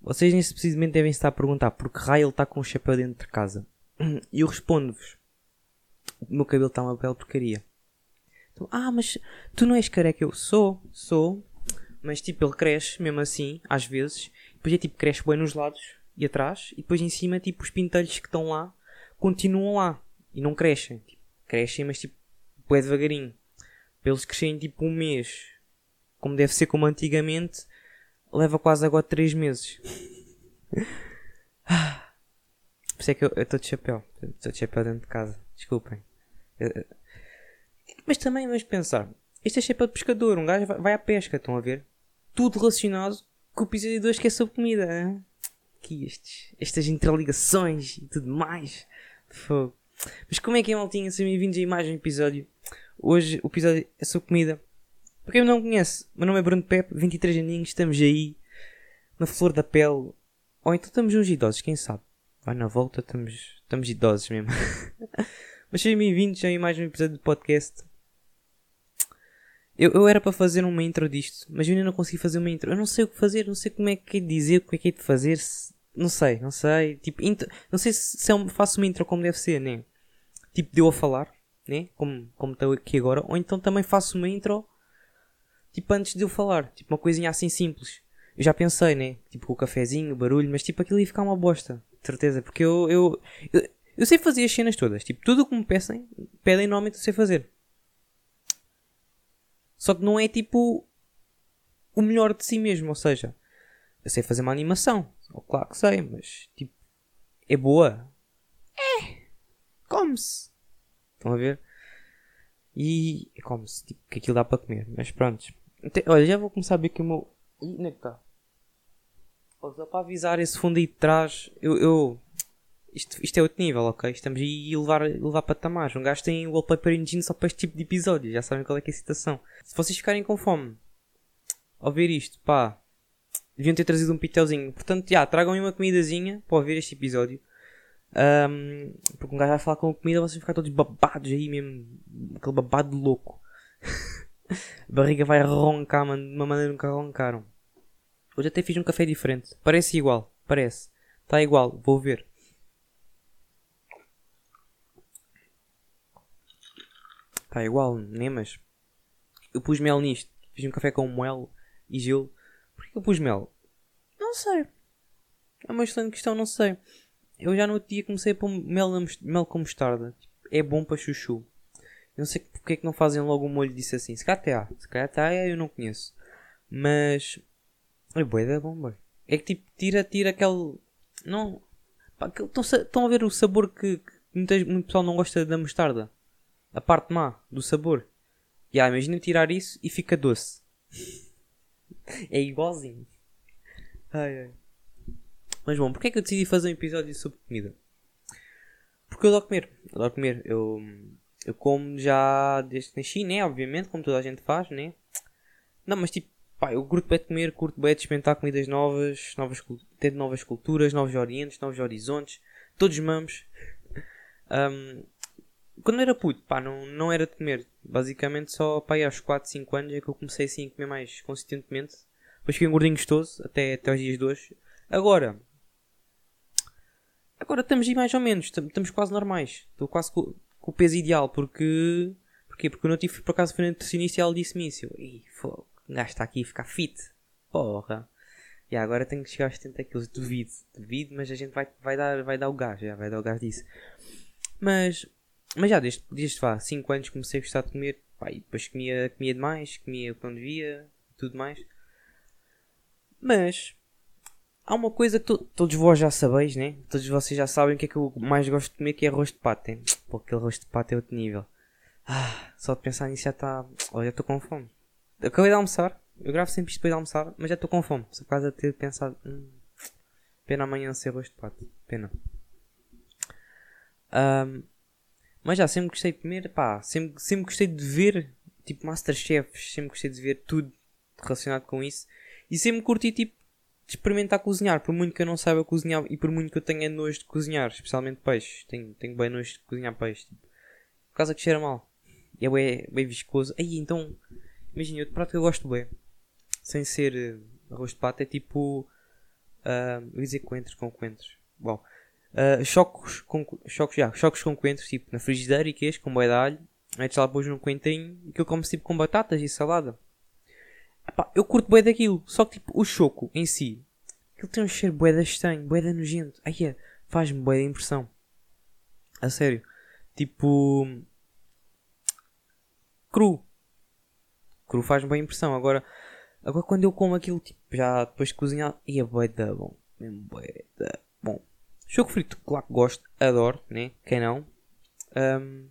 Vocês nesse precisamente devem estar a perguntar por que raio ele está com o chapéu dentro de casa. E eu respondo-vos: O meu cabelo está uma bela porcaria. Então, ah, mas tu não és careca? Eu sou, sou. Mas tipo, ele cresce mesmo assim, às vezes. Depois é tipo, cresce bem nos lados e atrás. E depois em cima, tipo, os pintelhos que estão lá continuam lá. E não crescem. Tipo, crescem, mas tipo, é devagarinho. Para eles crescerem tipo um mês. Como deve ser como antigamente. Leva quase agora 3 meses. Por isso é que eu estou de chapéu. Estou de chapéu dentro de casa. Desculpem. Mas também vamos pensar. Este é chapéu de pescador. Um gajo vai, à pesca, estão a ver? Tudo relacionado com o episódio 2 que é sobre comida. Hein? Aqui estes, estas interligações e tudo mais. Fogo. Mas como é que é, maltinha? Sejam bem-vindos a mais um episódio. Hoje o episódio é sobre comida. Para quem não conhece, meu nome é Bruno Pepe, 23 aninhos, estamos aí na flor da pele. Ou então estamos uns idosos, quem sabe? Vai na volta, estamos, estamos idosos mesmo. Mas sejam bem-vindos a mais um episódio do podcast. Eu, eu era para fazer uma intro disto, mas eu ainda não consegui fazer uma intro. Eu não sei o que fazer, não sei como é que é de dizer, o que é que é de fazer. Se, não sei, não sei. Tipo, intro, não sei se, se eu faço uma intro como deve ser, né? Tipo, deu a falar, né? Como, como estou aqui agora. Ou então também faço uma intro, tipo, antes de eu falar. Tipo, uma coisinha assim simples. Eu já pensei, né? Tipo, com o cafezinho, o barulho, mas tipo, aquilo ia ficar uma bosta. De certeza. Porque eu, eu, eu, eu sei fazer as cenas todas. Tipo, tudo o que me pedem, pedem normalmente eu sei fazer. Só que não é tipo o melhor de si mesmo, ou seja, eu sei fazer uma animação, claro que sei, mas tipo, é boa? É, come-se. Estão a ver? E é come-se, tipo, que aquilo dá para comer, mas pronto. Olha, já vou começar a ver que o meu. Ih, onde é que está? Só para avisar esse fundo aí de trás, eu, eu isto, isto é outro nível, ok? Estamos aí a levar, levar patamares. Um gajo tem wallpaper engine só para este tipo de episódio. Já sabem qual é que é a situação. Se vocês ficarem com fome ao ver isto, pá, deviam ter trazido um pitelzinho. Portanto, já, tragam aí uma comidazinha para ouvir este episódio. Um, porque um gajo vai falar com comida, vocês vão ficar todos babados aí mesmo. Aquele babado louco. a barriga vai roncar, mano, de uma maneira que nunca roncaram. Hoje até fiz um café diferente. Parece igual, parece. Está igual, vou ver. Está igual, nem mas. Eu pus mel nisto. Fiz um café com mel e gelo. Porquê eu pus mel? Não sei. É uma excelente questão, não sei. Eu já no outro dia comecei a pôr mel, mel com mostarda. É bom para chuchu. Eu não sei porque é que não fazem logo um molho disso assim. Se calhar até há. Se calhar até há, eu não conheço. Mas. É boi, é bom, boi. É que tipo, tira, tira aquele. Não. Estão a ver o sabor que, que muito, muito pessoal não gosta da mostarda? a parte má do sabor. E yeah, imagina tirar isso e fica doce. é igualzinho. Ai, ai. Mas bom, porquê é que eu decidi fazer um episódio sobre comida? Porque eu adoro comer. Eu adoro comer. Eu, eu como já desde que nasci, né? Obviamente, como toda a gente faz, né? Não, mas tipo, pá, eu curto bem de comer, curto bem de experimentar comidas novas, novas ter novas culturas, novos orientes, novos horizontes, todos mamos. Um, quando era puto, pá, não, não era de comer. Basicamente só, pá, aos 4, 5 anos é que eu comecei assim a comer mais consistentemente. Depois fiquei um gordinho gostoso, até, até os dias de hoje. Agora, agora estamos aí mais ou menos, estamos quase normais. Estou quase com, o peso ideal, porque... Porquê? Porque eu não tive, por acaso, foi nutricionista e ela disse-me isso. Ih, fogo, gajo está aqui a ficar fit. Porra. E agora tenho que chegar aos 70 kg. Duvido, duvido, mas a gente vai, vai, dar, vai dar o gás, já vai dar o gás disso. Mas mas já desde, desde vá, 5 anos comecei a gostar de comer. Pá, e depois comia, comia demais, comia o que não devia, tudo mais. Mas há uma coisa que to, todos vós já sabeis, né? Todos vocês já sabem o que é que eu mais gosto de comer, que é arroz de pato. Hein? Pô, aquele arroz de pato é outro nível. Ah, só de pensar nisso já está. Olha, estou com fome. Acabei de almoçar. Eu gravo sempre isto depois de almoçar, mas já estou com fome. Só por causa de ter pensado. Hum, pena amanhã ser arroz de pato. Pena. Um, mas já sempre gostei de comer, pá, sempre, sempre gostei de ver, tipo, Masterchefs, sempre gostei de ver tudo relacionado com isso. E sempre curti, tipo, experimentar cozinhar, por muito que eu não saiba cozinhar e por muito que eu tenha nojo de cozinhar, especialmente peixe. Tenho, tenho bem nojo de cozinhar peixe, tipo, por causa que cheira mal. E é bem, bem viscoso. Aí, então, imagina, outro prato que eu gosto bem, sem ser uh, arroz de pato, é tipo Uh, eu ia dizer coentros com coentros. Bom. Uh, chocos com chocos, já, chocos com coentros, tipo na frigideira e queijo, com boi de alho. Metes lá depois num coentrinho e aquilo come-se tipo com batatas e salada. Epá, eu curto bué daquilo, só que tipo o choco em si, aquilo tem um cheiro bué da estranho, bué da nojento. Aí é, faz-me bué da impressão. A sério. Tipo. Cru. Cru faz-me bem impressão. Agora, agora quando eu como aquilo, tipo, já depois de cozinhar, ia bué da bom. Mesmo bué da bom. Choco frito, claro que gosto, adoro, né? Quem não? Um,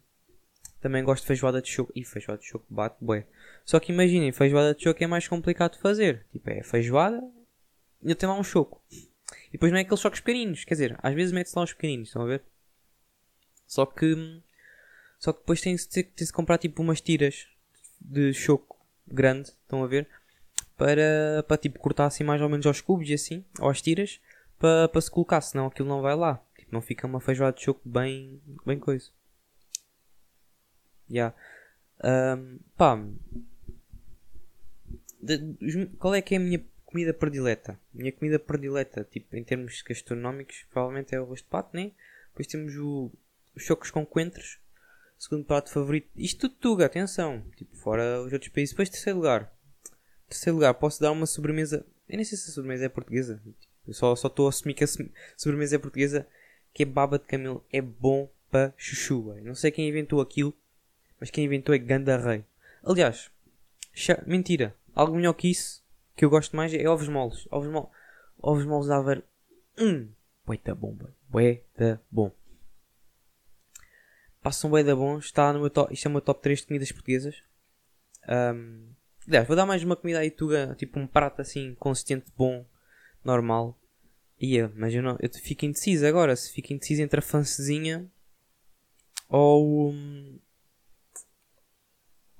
também gosto de feijoada de choco. E feijoada de choco bate bué. Só que imaginem, feijoada de choco é mais complicado de fazer. Tipo, é feijoada e ainda tem lá um choco. E depois não é aqueles chocos pequeninos. Quer dizer, às vezes mete-se lá uns pequeninos, estão a ver? Só que. Só que depois tem-se tem -se comprar tipo umas tiras de choco grande, estão a ver? Para, para tipo cortar assim mais ou menos aos cubos e assim, ou às tiras para, para se colocar, senão aquilo não vai lá. Tipo, não fica uma feijoada de choco bem, bem coisa. Já. Yeah. Um, pá. De, qual é que é a minha comida predileta? Minha comida predileta, tipo, em termos gastronómicos, provavelmente é o arroz de pato, né? Depois temos o, os chocos com coentros. Segundo prato favorito. Isto tudo Tuga, atenção. Tipo, fora os outros países. Depois, terceiro lugar. Terceiro lugar, posso dar uma sobremesa. Eu nem sei se a sobremesa é portuguesa. Eu só estou a assumir que a sobremesa é portuguesa, que é baba de camelo. É bom para chuchu, véio. Não sei quem inventou aquilo, mas quem inventou é Ganda Rei. Aliás, mentira. Algo melhor que isso, que eu gosto mais, é ovos moles. Ovos, mol ovos moles da Aveiro. Hum, bué da bom, bué bom. Passam bué bom. Está no meu top, isto é o meu top 3 de comidas portuguesas. Um, aliás, vou dar mais uma comida aí, Tuga, tipo um prato assim, consistente, bom normal. Ia, mas eu, não, eu fico indeciso agora. Se fico indeciso entre a francesinha ou. Um,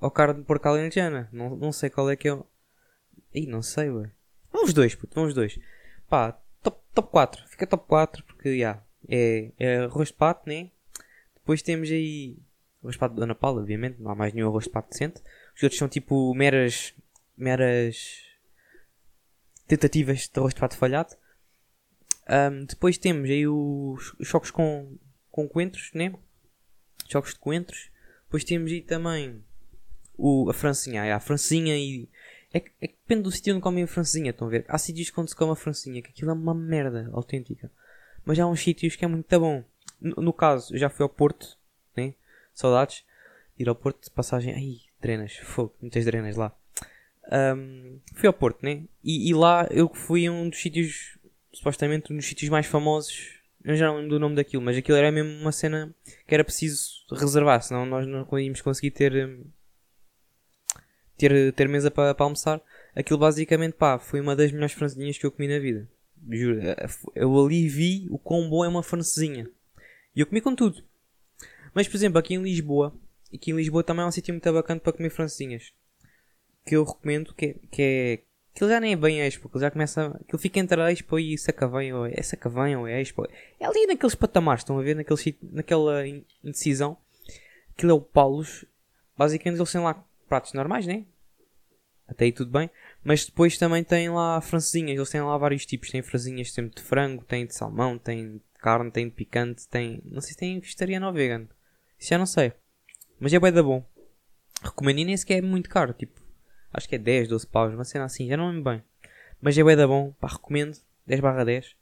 ou carne de porco alentejana. Não, não sei qual é que é. Ih, não sei, ué. Vamos dois, puto, vamos dois. Pá, top, top 4. Fica top 4 porque, já. Yeah, é, é arroz de pato, né? Depois temos aí. Arroz de pato da Ana Paula, obviamente. Não há mais nenhum arroz de pato decente. Os outros são tipo meras. meras tentativas de arroz de pato falhado. Um, depois temos aí os, os choques com, com coentros, né? Choques de coentros. Depois temos aí também o, a francinha. É, a francinha e. É, é que depende do sítio onde comem a francinha, estão a ver? Há sítios quando se come a francinha que aquilo é uma merda autêntica. Mas há uns sítios que é muito bom. No, no caso, eu já fui ao Porto, né? Saudades. Ir ao Porto de passagem. Ai, drenas, fogo, muitas drenas lá. Um, fui ao Porto, né? E, e, lá eu fui a um dos sítios, supostamente um dos sítios mais famosos. Eu já não lembro do nome daquilo, mas aquilo era mesmo uma cena que era preciso reservar, senão nós não íamos conseguir ter, ter, ter mesa para, para almoçar. Aquilo basicamente, pá, foi uma das melhores francesinhas que eu comi na vida. Juro, eu ali vi o quão bom é uma francesinha. E eu comi com tudo. Mas, por exemplo, aqui em Lisboa, aqui em Lisboa também é um sítio muito bacana para comer francesinhas que eu recomendo que, é, que é. Aquilo já nem é bem Expo, aquilo já começa. Aquilo fica entre a Expo e Sacavém, ou é Sacavém ou é Expo. É ali naqueles patamares, estão a ver? Naquele, naquela indecisão. Aquilo é o Paulos. Basicamente eles têm lá pratos normais, né? Até aí tudo bem. Mas depois também tem lá francesinhas. Eles têm lá vários tipos. Tem francesinhas sempre de frango, tem de salmão, tem de carne, tem de picante, tem. Não sei se tem vegetariano ou vegano. Isso já não sei. Mas é bem da bom. Recomendo e nem sequer é muito caro. Tipo, Acho que é 10, 12 paus, uma cena assim, já não lembro bem. Mas é bem da bom, pá, recomendo. 10 barra 10.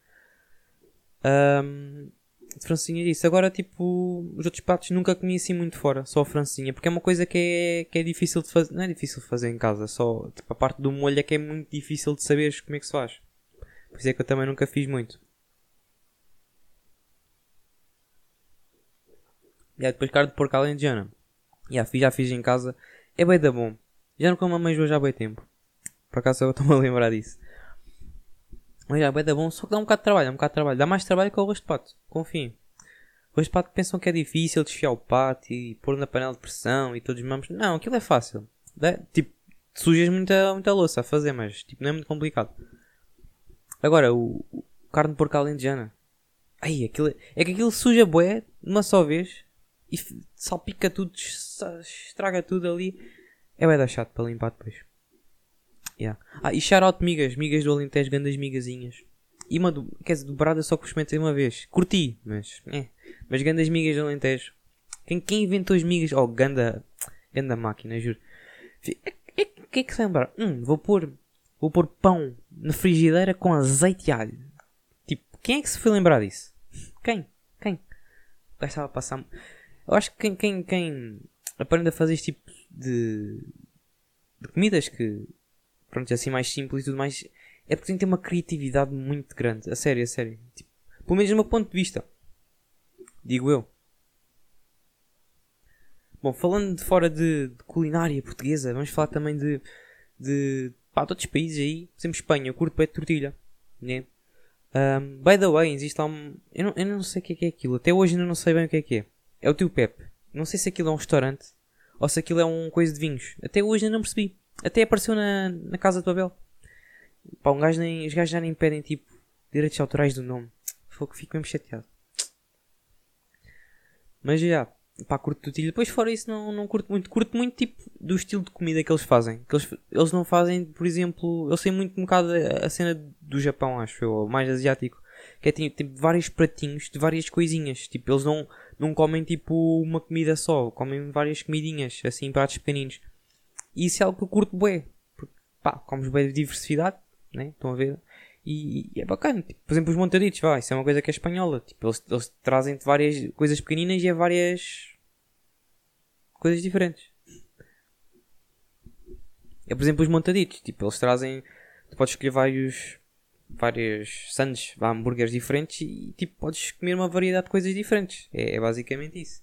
Um, de francinha disso. Agora, tipo, os outros pratos nunca comi assim muito fora, só a francinha, porque é uma coisa que é, que é difícil de fazer. Não é difícil de fazer em casa, só tipo, a parte do molho é que é muito difícil de saberes como é que se faz. Por isso é que eu também nunca fiz muito. E aí, depois carne de porco alentejana. Yeah, fiz, já fiz em casa. É bem da bom. Já não como a mãe já há bem tempo. Por acaso eu estou-me a lembrar disso. Mas já, da bom, só que dá um bocado de trabalho, um bocado de trabalho. Dá mais trabalho que o arroz de pato, confiem. O arroz de pato pensam que é difícil desfiar o pato e pôr na panela de pressão e todos os mamos. Não, aquilo é fácil. É, tipo, sujas muita, muita louça a fazer, mas tipo, não é muito complicado. Agora, o, o carne de porco alentejana. Ai, aquilo, é, é que aquilo suja bué de uma só vez e salpica tudo, estraga tudo ali. É bem da chato para limpar depois. Yeah. Ah, e out migas, migas do Alentejo, grandes migazinhas. E uma, do, quer dizer, dobrada só que experimentei uma vez. Curti, mas, é. Mas grandes migas de Alentejo. Quem, quem inventou as migas? Oh, ganda, ganda máquina, juro. O é, que é que se lembra? Hum, vou pôr, vou pôr pão na frigideira com azeite e alho. Tipo, quem é que se foi lembrar disso? Quem? Quem? O gajo estava a passar... Eu acho que quem, quem, quem aprende a fazer este tipo de, de comidas que, pronto, assim mais simples e tudo mais, é porque tem que ter uma criatividade muito grande. A sério, a sério. Tipo, pelo menos do meu ponto de vista. Digo eu. Bom, falando de fora de, de culinária portuguesa, vamos falar também de, de, pá, de outros países aí. Por exemplo, Espanha, eu curto bem de tortilha, né? Um, by the way, existe lá um... Eu não, eu não sei o que é, que é aquilo. Até hoje ainda não sei bem o que é que é. É o tio Pepe. Não sei se aquilo é um restaurante ou se aquilo é um coisa de vinhos. Até hoje ainda não percebi. Até apareceu na, na casa do Abel. Pá, um gajo nem, os gajos já nem pedem tipo direitos autorais do nome. Foi que fico mesmo chateado. Mas já, pá, curto tortilha. Depois fora isso não, não curto muito. Curto muito tipo do estilo de comida que eles fazem. Que eles, eles não fazem, por exemplo, eu sei muito um bocado a, a cena do Japão, acho eu, mais asiático. Que é tipo vários pratinhos de várias coisinhas. Tipo, eles não, não comem tipo uma comida só, comem várias comidinhas, assim, pratos pequeninos. E isso é algo que eu curto bué. Porque, pá, comes bem de diversidade, né? Estão a ver? E, e, é bacana. Tipo, por exemplo, os montaditos, vai, isso é uma coisa que é espanhola. Tipo, eles, eles trazem-te várias coisas pequeninas e é várias coisas diferentes. É, por exemplo, os montaditos. Tipo, eles trazem. Tu podes escolher vários. Vários sandes, hambúrgueres diferentes e tipo, podes comer uma variedade de coisas diferentes. É, é basicamente isso.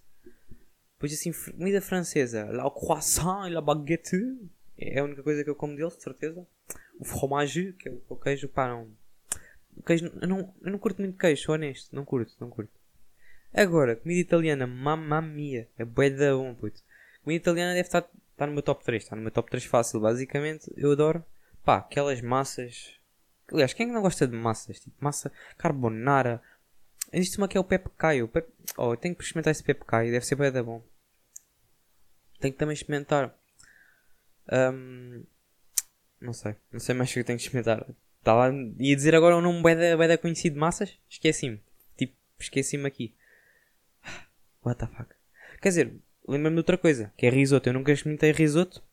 Depois assim, comida francesa. Lá o croissant e la baguette. É a única coisa que eu como deles, de certeza o fromage, que é o queijo, pá, não. Queijo, eu não, eu não curto muito queijo, sou honesto, não curto, não curto. Agora, comida italiana, mamma mia, é bué da bom, puto. Comida italiana deve estar, estar no meu top 3, está no meu top 3 fácil, basicamente, eu adoro, pá, aquelas massas. Aliás, quem é que não gosta de massas? Tipo, massa carbonara. Existe uma que é o Pepe Caio. Pep... Oh, eu tenho que experimentar esse Pepe Caio, deve ser bué da bom. Tenho que também experimentar. Um, não sei. Não sei mais o que tenho que experimentar. Tá lá, ia dizer agora um nome bem da, conhecido de massas. Esqueci-me. Tipo, esqueci-me aqui. What the fuck. Quer dizer, lembra-me de outra coisa. Que é risoto. Eu nunca experimentei risoto.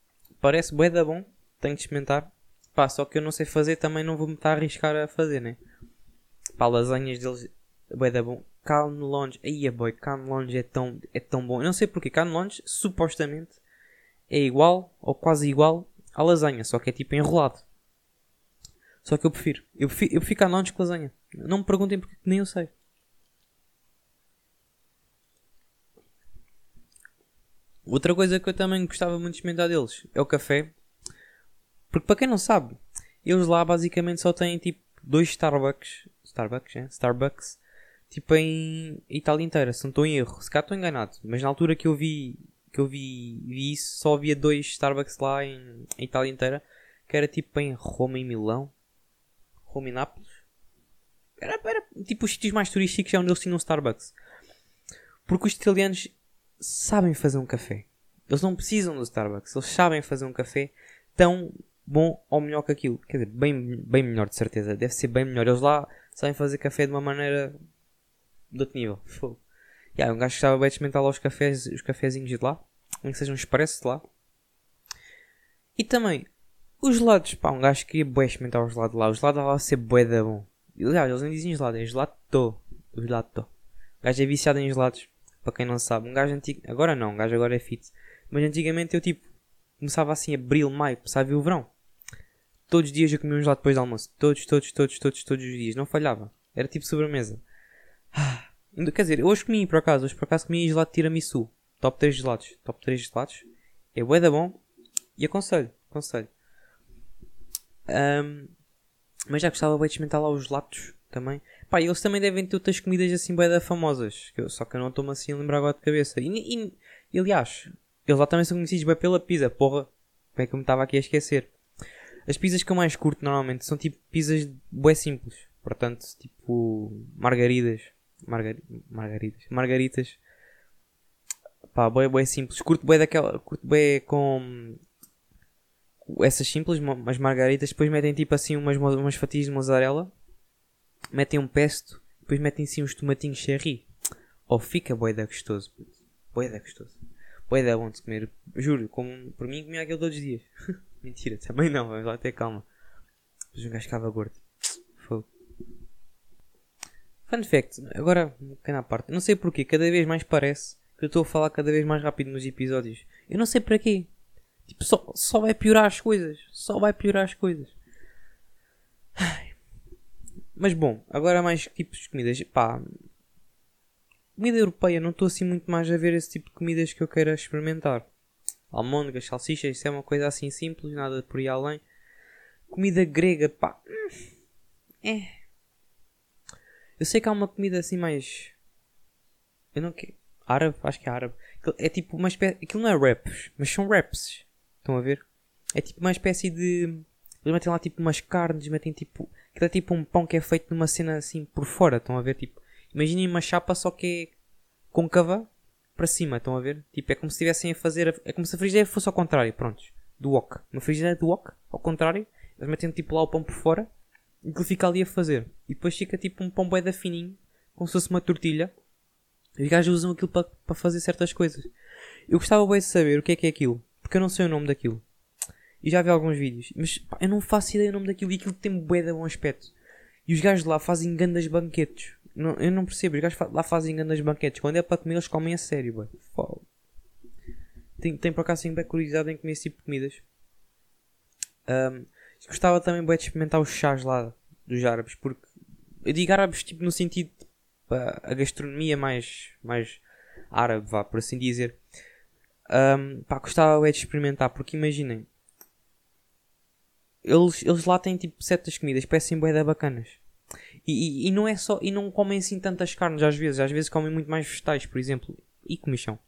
Parece bué da bom. Tenho que experimentar. Pá, só que eu não sei fazer. Também não vou-me estar a arriscar a fazer, né? Pá, lasanhas deles. Bué da bom. Calm Lounge. Aí, boy. Calm Lounge é tão, é tão bom. Eu não sei porque. Calm Lounge, supostamente, é igual, ou quase igual, à lasanha, só que é tipo enrolado. Só que eu prefiro. Eu prefiro, eu prefiro canónicos com lasanha. Não me perguntem porque nem eu sei. Outra coisa que eu também gostava muito de experimentar deles é o café. Porque para quem não sabe, eles lá basicamente só têm tipo dois Starbucks. Starbucks, é? Starbucks. Tipo em Itália inteira, se não estou em erro. Se cá estou enganado. Mas na altura que eu vi que eu vi, vi isso, só havia dois Starbucks lá em, em Itália inteira, que era tipo em Roma e Milão, Roma e Nápoles. Era, era tipo os sítios mais turísticos é onde eles tinham Starbucks. Porque os italianos sabem fazer um café. Eles não precisam do Starbucks, eles sabem fazer um café tão bom ou melhor que aquilo. Quer dizer, bem, bem melhor de certeza. Deve ser bem melhor. Eles lá sabem fazer café de uma maneira de outro nível. Fogo. Yeah, um gajo gostava bem de experimentar lá os cafés, os cafezinhos de lá. Nem que sejam um expresso de lá. E também, os gelados. Pá, um gajo queria bem experimentar os gelados lá. Os gelados lá ser bué da bom. Aliás, eles nem dizem gelado, é gelato. Gelato. O gajo é viciado em gelados. Para quem não sabe. Um gajo antigo... Agora não, um gajo agora é fit. Mas antigamente eu tipo... Começava assim abril, maio, começava a o verão. Todos os dias eu comia um gelado depois do almoço. Todos, todos, todos, todos, todos os dias. Não falhava. Era tipo sobremesa. Quer dizer, hoje comi por acaso, hoje por acaso comi gelado de tiramisu. Top 3 gelados. Top 3 gelados. É bué da bom. E aconselho, aconselho. Um, mas já gostava de experimentar lá os gelados também. Pá, eles também devem ter outras comidas assim bué da famosas. Que eu, só que eu não estou-me assim a lembrar agora de cabeça. E, e, e, aliás, eles lá também são conhecidos bem pela pizza. Porra, como é que eu me estava aqui a esquecer. As pizzas que eu mais curto normalmente são tipo pizzas bué simples. Portanto, tipo margaridas Margar... Margaritas. Margaritas. Pá, boé, boé simples. Curto boé daquela. Curto boé com. Essas simples, mas margaritas. Depois metem tipo assim umas, umas fatias de mozzarella. metem um pesto, depois metem sim uns tomatinhos cherry. Ou fica boeda gostoso. Boeda gostoso. Boeda bom de comer. Juro, como, por mim comia aquilo todos os dias. Mentira, também não, vamos lá ter calma. Depois um gajo ficava gordo. Fun fact, agora um pequena parte. Não sei porquê, cada vez mais parece que eu estou a falar cada vez mais rápido nos episódios. Eu não sei para quê. Tipo, só, só vai piorar as coisas. Só vai piorar as coisas. Mas bom, agora mais tipos de comidas. Pá, comida europeia, não estou assim muito mais a ver esse tipo de comidas que eu queira experimentar. Almôndegas, salsichas, isso é uma coisa assim simples, nada por ir além. Comida grega, pá. É. Eu sei que há uma comida assim mais. Eu não quero. Árabe? Acho que é árabe. É tipo uma espécie. Aquilo não é raps, mas são raps. Estão a ver? É tipo uma espécie de. Eles metem lá tipo umas carnes, metem tipo. Aquilo é tipo um pão que é feito numa cena assim por fora. Estão a ver? Tipo. Imaginem uma chapa só que é côncava para cima. Estão a ver? Tipo, é como se estivessem a fazer. É como se a frigideira fosse ao contrário. Prontos. Do wok. Uma frigideira do wok, ao contrário. Eles metem tipo lá o pão por fora. E aquilo fica ali a fazer. E depois fica tipo um pão da fininho. Como se fosse uma tortilha. E os gajos usam aquilo para pa fazer certas coisas. Eu gostava bem de saber o que é que é aquilo. Porque eu não sei o nome daquilo. E já vi alguns vídeos. Mas pá, eu não faço ideia do nome daquilo. E aquilo tem bué de bom aspecto. E os gajos lá fazem grandes banquetes. Não, eu não percebo. Os gajos lá fazem grandes banquetes. Quando é para comer, eles comem a sério, bué. Tenho, tenho por acaso bem curiosidade em comer esse tipo de comidas. Um, gostava também de experimentar os chás lá dos árabes. Porque eu digo árabes tipo no sentido a gastronomia mais, mais árabe, vá, por assim dizer. Um, pá, gostava de experimentar, porque imaginem, eles, eles lá têm tipo certas comidas, parecem bem bacanas. E, e, e, não é só, e não comem assim tantas carnes às vezes, às vezes comem muito mais vegetais, por exemplo, e comichão.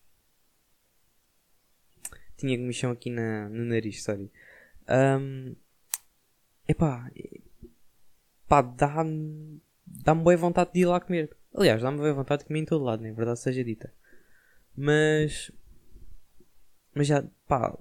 Tinha comichão aqui na, no nariz, sorry. Um, epá, pá, dá-me dá-me boa vontade de ir lá comer. Aliás, dá-me bem vontade de comer em todo lado, nem né? verdade seja dita. Mas. Mas já, pá.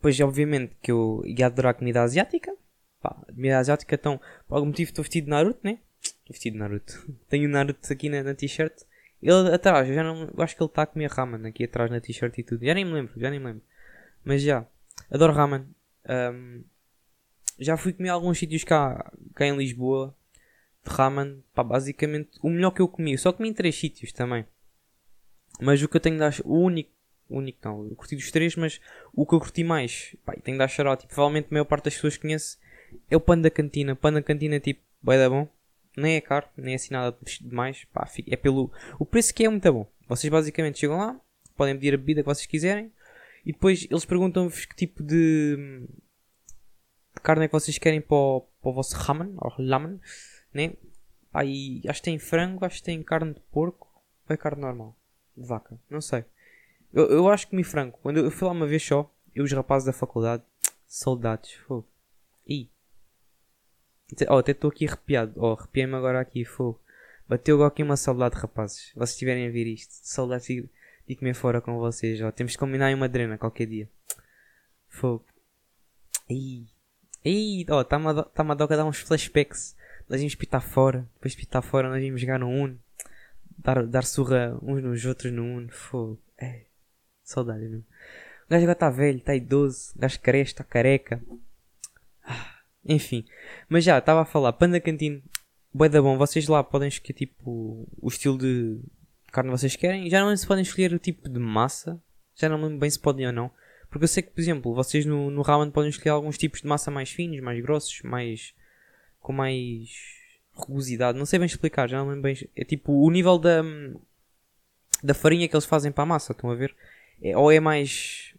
Pois, obviamente, que eu ia adorar comida asiática. Pá, comida asiática, então, por algum motivo estou vestido de Naruto, né? Estou vestido de Naruto. Tenho o Naruto aqui na, na t-shirt. Ele atrás, eu já não. Eu acho que ele está a comer ramen aqui atrás na t-shirt e tudo. Já nem me lembro, já nem me lembro. Mas já. Adoro ramen. Um, já fui comer alguns sítios cá, cá em Lisboa de ramen, pá, basicamente o melhor que eu comi. Só comi em três sítios também. Mas o que eu tenho de dar, o único, o único não, eu curti dos três, mas o que eu curti mais, pá, e tenho de xarote, tipo, provavelmente a maior parte das pessoas conhece, é o pano da cantina. Pano da cantina é tipo, vai dar bom. Nem é caro, nem é assim nada demais, pá, é pelo, o preço que é muito bom. Vocês basicamente chegam lá, podem pedir a bebida que vocês quiserem, e depois eles perguntam-vos que tipo de, de carne é que vocês querem para o, para o vosso ramen, ou ramen né? Aí acho que tem frango, acho que tem carne de porco ou é carne normal? De vaca, não sei. Eu, eu acho que comi frango. Quando eu, eu fui lá uma vez só, eu os rapazes da faculdade, saudades, fogo. Ih. Oh, até estou aqui arrepiado. Oh, arrepiei-me agora aqui, fogo. Bateu agora aqui uma saudade, rapazes. Vocês estiverem a ver isto, saudades de, de comer fora com vocês. Oh, temos que combinar em uma drena qualquer dia. Fogo. Ih. Ih, oh, está-me a, tá a dar uns flashbacks. Nós íamos pitar fora, depois de pitar fora nós íamos jogar no Uno, dar, dar surra uns nos outros no Uno, fogo, é, saudade mesmo. O gajo agora está velho, está idoso, o gajo cresce, está careca. Ah, enfim, mas já, estava a falar, Panda Cantina, bué da bom, vocês lá podem escolher tipo o estilo de carne que vocês querem, já não se podem escolher o tipo de massa, já não lembro bem se podem ou não. Porque eu sei que, por exemplo, vocês no, no ramen podem escolher alguns tipos de massa mais finos, mais grossos, mais com mais rugosidade. Não sei bem explicar, já não lembro bem. É tipo o nível da, da farinha que eles fazem para a massa, estão a ver? É, ou é mais,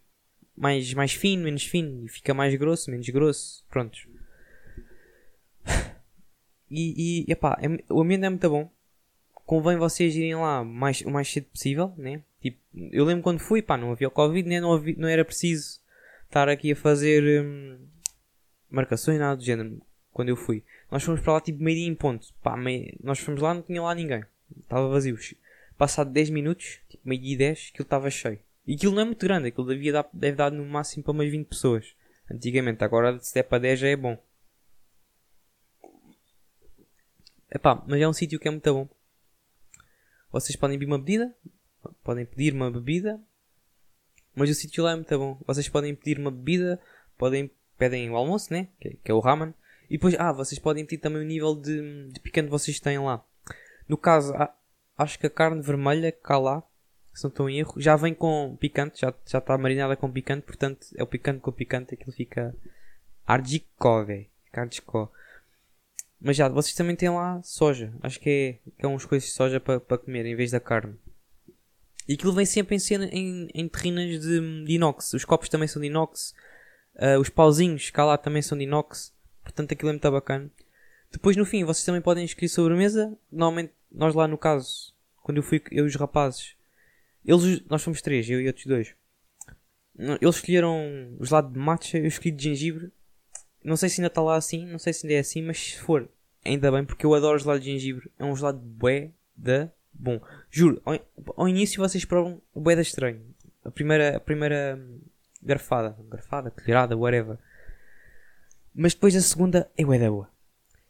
mais, mais fino, menos fino, e fica mais grosso, menos grosso. Prontos. E, e epá, é, o ambiente é muito bom. Convém vocês irem lá mais, o mais cedo possível, né? Tipo, eu lembro quando fui, pá, não havia o Covid, né? não, havia, não era preciso estar aqui a fazer hum, marcações, nada do género. Quando eu fui. Nós fomos para lá tipo meio dia em ponto. Pá, meio... Nós fomos lá não tinha lá ninguém. Estava vazio. Passado 10 minutos, tipo meio dia e 10, aquilo estava cheio. E aquilo não é muito grande, aquilo devia dar, deve dar no máximo para umas 20 pessoas. Antigamente, agora se der para 10 já é bom. Epá, mas é um sítio que é muito bom. Vocês podem pedir uma bebida, podem pedir uma bebida, mas o sítio lá é muito bom. Vocês podem pedir uma bebida, podem pedem o almoço, né? Que, que é o ramen. E depois, ah, vocês podem pedir também o nível de, de picante que vocês têm lá. No caso, acho que a carne vermelha cá lá, se não estou em erro, já vem com picante, já, já está marinada com picante, portanto é o picante com picante, aquilo fica ardicó, velho. Mas já, vocês também têm lá soja. Acho que é, que é uns coisas de soja para pa comer em vez da carne. E aquilo vem sempre em, cena, em, em terrinas de, de, inox. Os copos também são de inox. Uh, os pauzinhos cá lá também são de inox. Portanto aquilo é muito bacana. Depois no fim vocês também podem escolher sobremesa. Normalmente nós lá no caso, quando eu fui eu e os rapazes, eles, nós fomos três, eu e outros dois. Eles escolheram gelado de matcha, eu escolhi de gengibre. Não sei se ainda está lá assim, não sei se ainda é assim, mas se for, ainda bem, porque eu adoro gelado de gengibre. É um gelado bué da bom. Juro, ao, ao início vocês provam o bué da estranho. A primeira, a primeira garfada, garfada, colherada, whatever. Mas depois a segunda é bué da boa.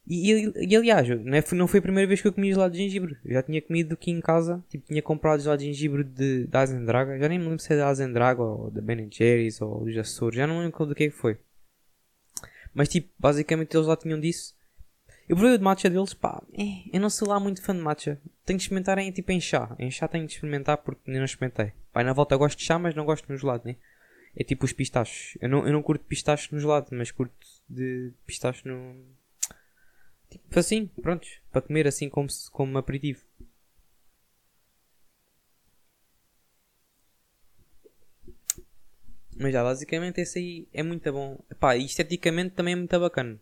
E, e, e, aliás, não, é, não foi a primeira vez que eu comi gelado de gengibre. Eu já tinha comido aqui em casa. Tipo, tinha comprado gelado de gengibre de, da Azendraga. Já nem me lembro se é da Azendraga ou da Ben Jerry's ou dos Açores. Já não lembro do que é que foi. Mas tipo, basicamente eles lá tinham disso. Eu provei o de matcha deles, pá, é, eu não sou lá muito fã de matcha. Tenho de experimentar em tipo em chá. Em chá tenho de experimentar porque nem não experimentei. Pá, na volta gosto de chá, mas não gosto no gelado, né? É tipo os pistachos. Eu não, eu não curto pistachos no gelado, mas curto de pistachos no. Tipo assim, prontos. Para comer assim como, como aperitivo. Mas já, basicamente esse aí é muito bom. Pá, e esteticamente também é muito bacana.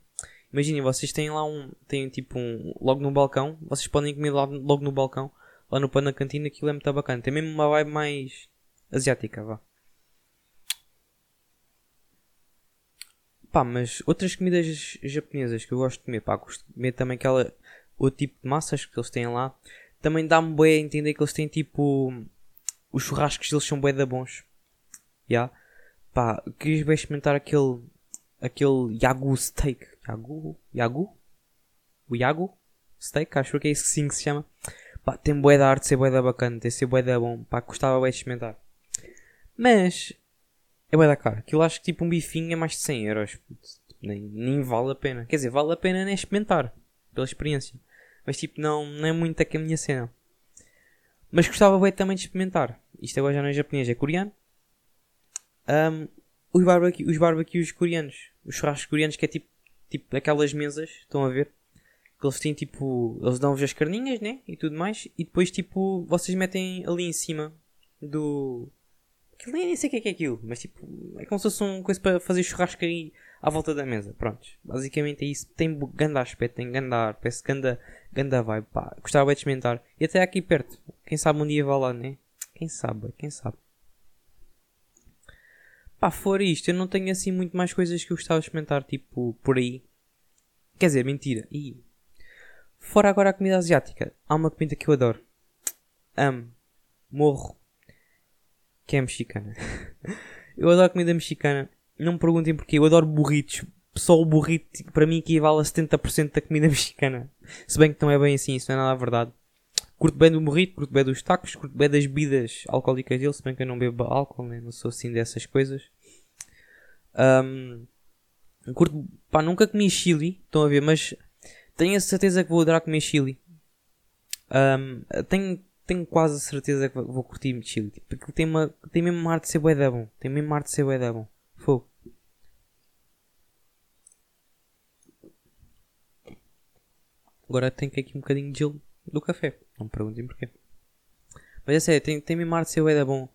Imaginem, vocês têm lá um. Têm tipo um. Logo no balcão. Vocês podem comer lá, logo no balcão. Lá no pão na cantina. Aquilo é muito bacana. Tem mesmo uma vibe mais asiática, vá. Pá, mas outras comidas japonesas que eu gosto de comer, pá, gosto de comer também aquela. O tipo de massas que eles têm lá. Também dá-me bem a entender que eles têm tipo. Os churrascos deles são bem da bons. Já. Yeah. Pá, querias bem experimentar aquele. Aquele Yagu Steak. Yagu? Yagu? O Yagu? Steak? Acho que é isso que sim que se chama. Pá, tem bué da arte ser bué da bacana, tem ser bué da bom. Pá, gostava bem de experimentar. Mas. É bué da cara. Aquilo acho que tipo um bifinho é mais de 100 euros. Nem, nem vale a pena. Quer dizer, vale a pena nem experimentar. Pela experiência. Mas tipo, não, não é muito a minha cena. Mas gostava bem também de experimentar. Isto agora já não é japonês, é coreano. Um, os, barbecue, os barbecues coreanos, os churrascos coreanos, que é tipo, tipo aquelas mesas, estão a ver? Que eles têm tipo, eles dão-vos as carninhas, né? E tudo mais, e depois tipo, vocês metem ali em cima do. Aquilo nem, sei o que é, que é aquilo, mas tipo, é como se fosse uma coisa para fazer churrasco aí à volta da mesa. Pronto, basicamente é isso. Tem grande aspecto, tem grande ar, parece ganda, ganda vibe, pá. Gostava de experimentar. E até aqui perto, quem sabe um dia vá lá, né? Quem sabe, quem sabe. Pá, fora isto, eu não tenho assim muito mais coisas que eu gostava de experimentar, tipo, por aí. Quer dizer, mentira. E fora agora a comida asiática, há uma comida que eu adoro. Amo. Morro. Que é mexicana. eu adoro comida mexicana. Não me perguntem porquê, eu adoro burritos. Só o burrito, para mim, equivale a 70% da comida mexicana. Se bem que não é bem assim, isso não é nada verdade. Curto bem do morrito, curto bem dos tacos, curto bem das bebidas alcoólicas dele, se bem que eu não bebo álcool, né? não sou assim dessas coisas. Um, curto, pá, nunca comi chili, estão a ver, mas tenho a certeza que vou adorar comer chili. Um, tenho, tenho quase a certeza que vou curtir chili, tipo, porque tem, uma, tem mesmo arte de ser bué da bom. Tem mesmo arte de ser bué da bom. Fogo. Agora tenho que aqui um bocadinho de gelo do café. Não me perguntem porquê. Mas é sério, tem, tem arte de ser é bom.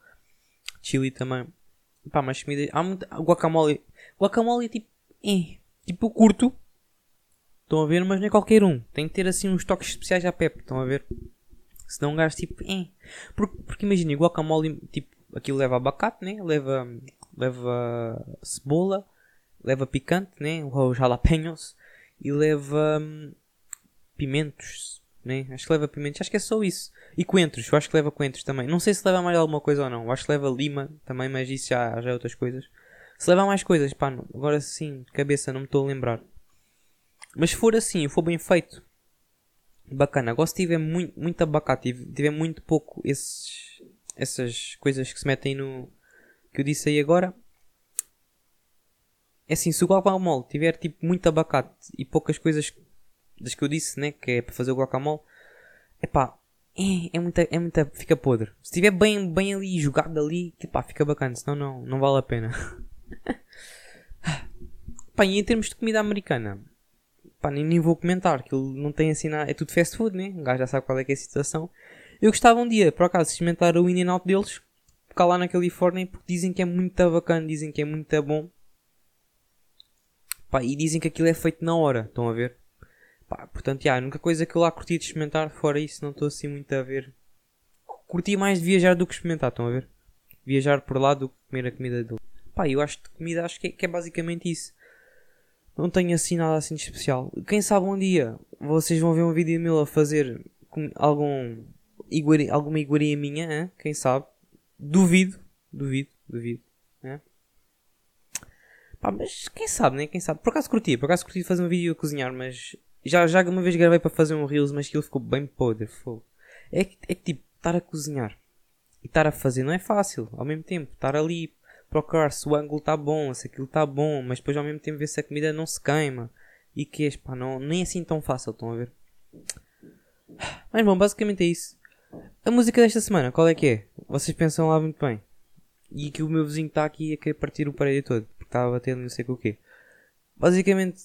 Chili também. Pá, mas comida. Há muito. Guacamole. Guacamole é tipo. É, tipo curto. Estão a ver, mas não é qualquer um. Tem que ter assim uns toques especiais à Pepe. Estão a ver? Senão um gajo tipo. É. Porque, porque imagina, guacamole, tipo, aquilo leva abacate, né? Leva. Leva cebola. Leva picante, né? Os jalapenos. E leva. Hum, pimentos né? Acho que leva pimentos, acho que é só isso. E coentros, eu acho que leva coentros também. Não sei se leva mais alguma coisa ou não. Eu acho que leva lima também, mas isso já, já é outras coisas. Se leva mais coisas, pá, não. agora sim, cabeça, não me estou a lembrar. Mas se for assim, for bem feito, bacana. Agora se tiver muito, muito abacate, tiver muito pouco esses, essas coisas que se metem no. que eu disse aí agora. É assim, se o guacamole tiver tipo muito abacate e poucas coisas das que eu disse, né? Que é para fazer o guacamole. Epá, é, é muita, é muita, fica podre. Se estiver bem, bem ali, jogado ali, tipo, pá, fica bacana, senão não, não vale a pena. pá, e em termos de comida americana, pá, nem, nem vou comentar, aquilo não tem assim nada, é tudo fast food, né? O gajo já sabe qual é que é a situação. Eu gostava um dia, por acaso, de experimentar o in out deles, cá lá na Califórnia, porque dizem que é muito bacana, dizem que é muito bom. Pá, e dizem que aquilo é feito na hora, estão a ver? Pá, portanto, já, a única coisa que eu lá curti de experimentar, fora isso, não estou assim muito a ver. Curti mais de viajar do que experimentar, estão a ver? Viajar por lá do que comer a comida dele. Pá, eu acho que comida acho que é, que é basicamente isso. Não tenho assim nada assim de especial. Quem sabe um dia vocês vão ver um vídeo meu a fazer algum iguaria, alguma iguaria minha, hein? quem sabe? Duvido, duvido, duvido. Hein? Pá, mas quem sabe, né? Quem sabe? Por acaso curti, por acaso curti fazer um vídeo a cozinhar, mas já, já uma vez gravei para fazer um Reels, mas aquilo ficou bem podre. Fogo. É que, é que tipo, estar a cozinhar e estar a fazer não é fácil. Ao mesmo tempo, estar ali, procurar se o ângulo está bom, se aquilo está bom, mas depois ao mesmo tempo ver se a comida não se queima. E que é, pá, não, nem é assim tão fácil, estão a ver? Mas bom, basicamente é isso. A música desta semana, qual é que é? Vocês pensam lá muito bem. E que o meu vizinho está aqui a querer partir o parede todo, porque estava bater não sei o quê. Basicamente,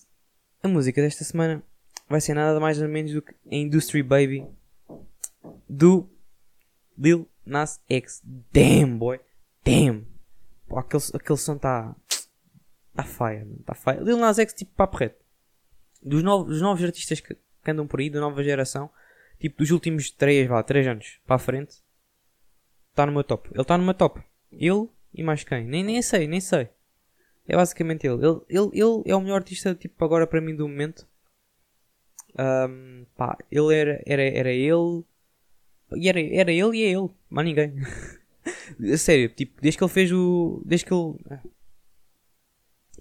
a música desta semana vai ser nada mais ou menos do que Industry Baby do Lil Nas X. Damn, boy. Damn. Pô, aquele, aquele som está. Está fire, Está fire. Lil Nas X, tipo, papo reto. Dos novos, dos novos artistas que, que, andam por aí, da nova geração, tipo, dos últimos 3, vá, 3 anos para a frente, está no meu top. Ele está no meu top. Ele e mais quem? Nem, nem sei, nem sei. É basicamente ele. Ele, ele. ele é o melhor artista, tipo, agora para mim do momento. Um, pá, ele era, era, era ele. E era, era ele e é ele, mais ninguém. a sério, tipo, desde que ele fez o. Desde que ele.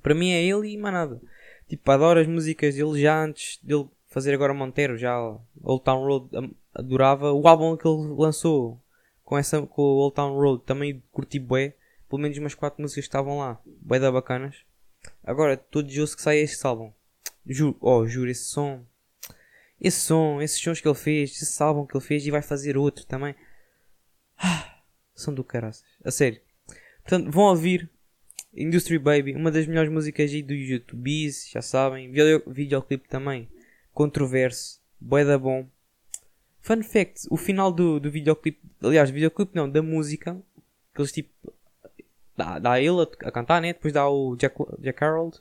Para mim é ele e mais nada. Tipo, adoro as músicas dele já antes dele fazer agora Monteiro, já Old Town Road adorava. O álbum que ele lançou com, essa, com o Old Town Road também curti bué. Pelo menos umas 4 músicas estavam lá, bué da bacanas. Agora, todo dia que sai este álbum. Juro, oh, juro, esse som esse som, esses sons que ele fez, esse álbum que ele fez e vai fazer outro também. Ah, são do caraças. A sério. Portanto, vão ouvir Industry Baby, uma das melhores músicas aí do YouTube, já sabem. Video, videoclipe também. Controverso. Boeda bom. Fun fact, o final do, do videoclipe, aliás, videoclipe não, da música, que eles tipo, dá, dá ele a, a, cantar, né? Depois dá o Jack, Jack Harold,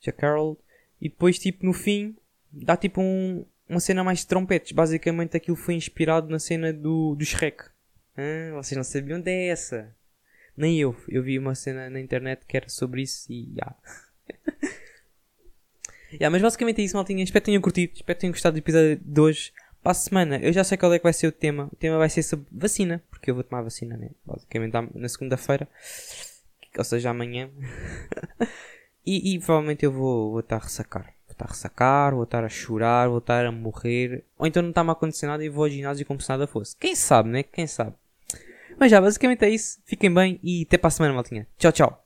Jack Harold, e depois tipo no fim, dá tipo um, uma cena mais de trompetes. Basicamente aquilo foi inspirado na cena do, do Shrek. Ah, vocês não sabiam dessa? Nem eu. Eu vi uma cena na internet que era sobre isso e. Yeah. yeah, mas basicamente é isso, maltinha. Espero que tenham curtido. Espero que tenham gostado do episódio de hoje. Para a semana, eu já sei qual é que vai ser o tema. O tema vai ser sobre vacina. Porque eu vou tomar vacina, né? Basicamente na segunda-feira. Ou seja, amanhã. e, e provavelmente eu vou, vou estar a ressacar estar a ressacar, vou estar a chorar, vou estar a morrer, ou então não está-me a acontecer nada e vou ao ginásio como se nada fosse. Quem sabe, né? Quem sabe? Mas já, basicamente é isso. Fiquem bem e até para a semana, maltinha. Tchau, tchau.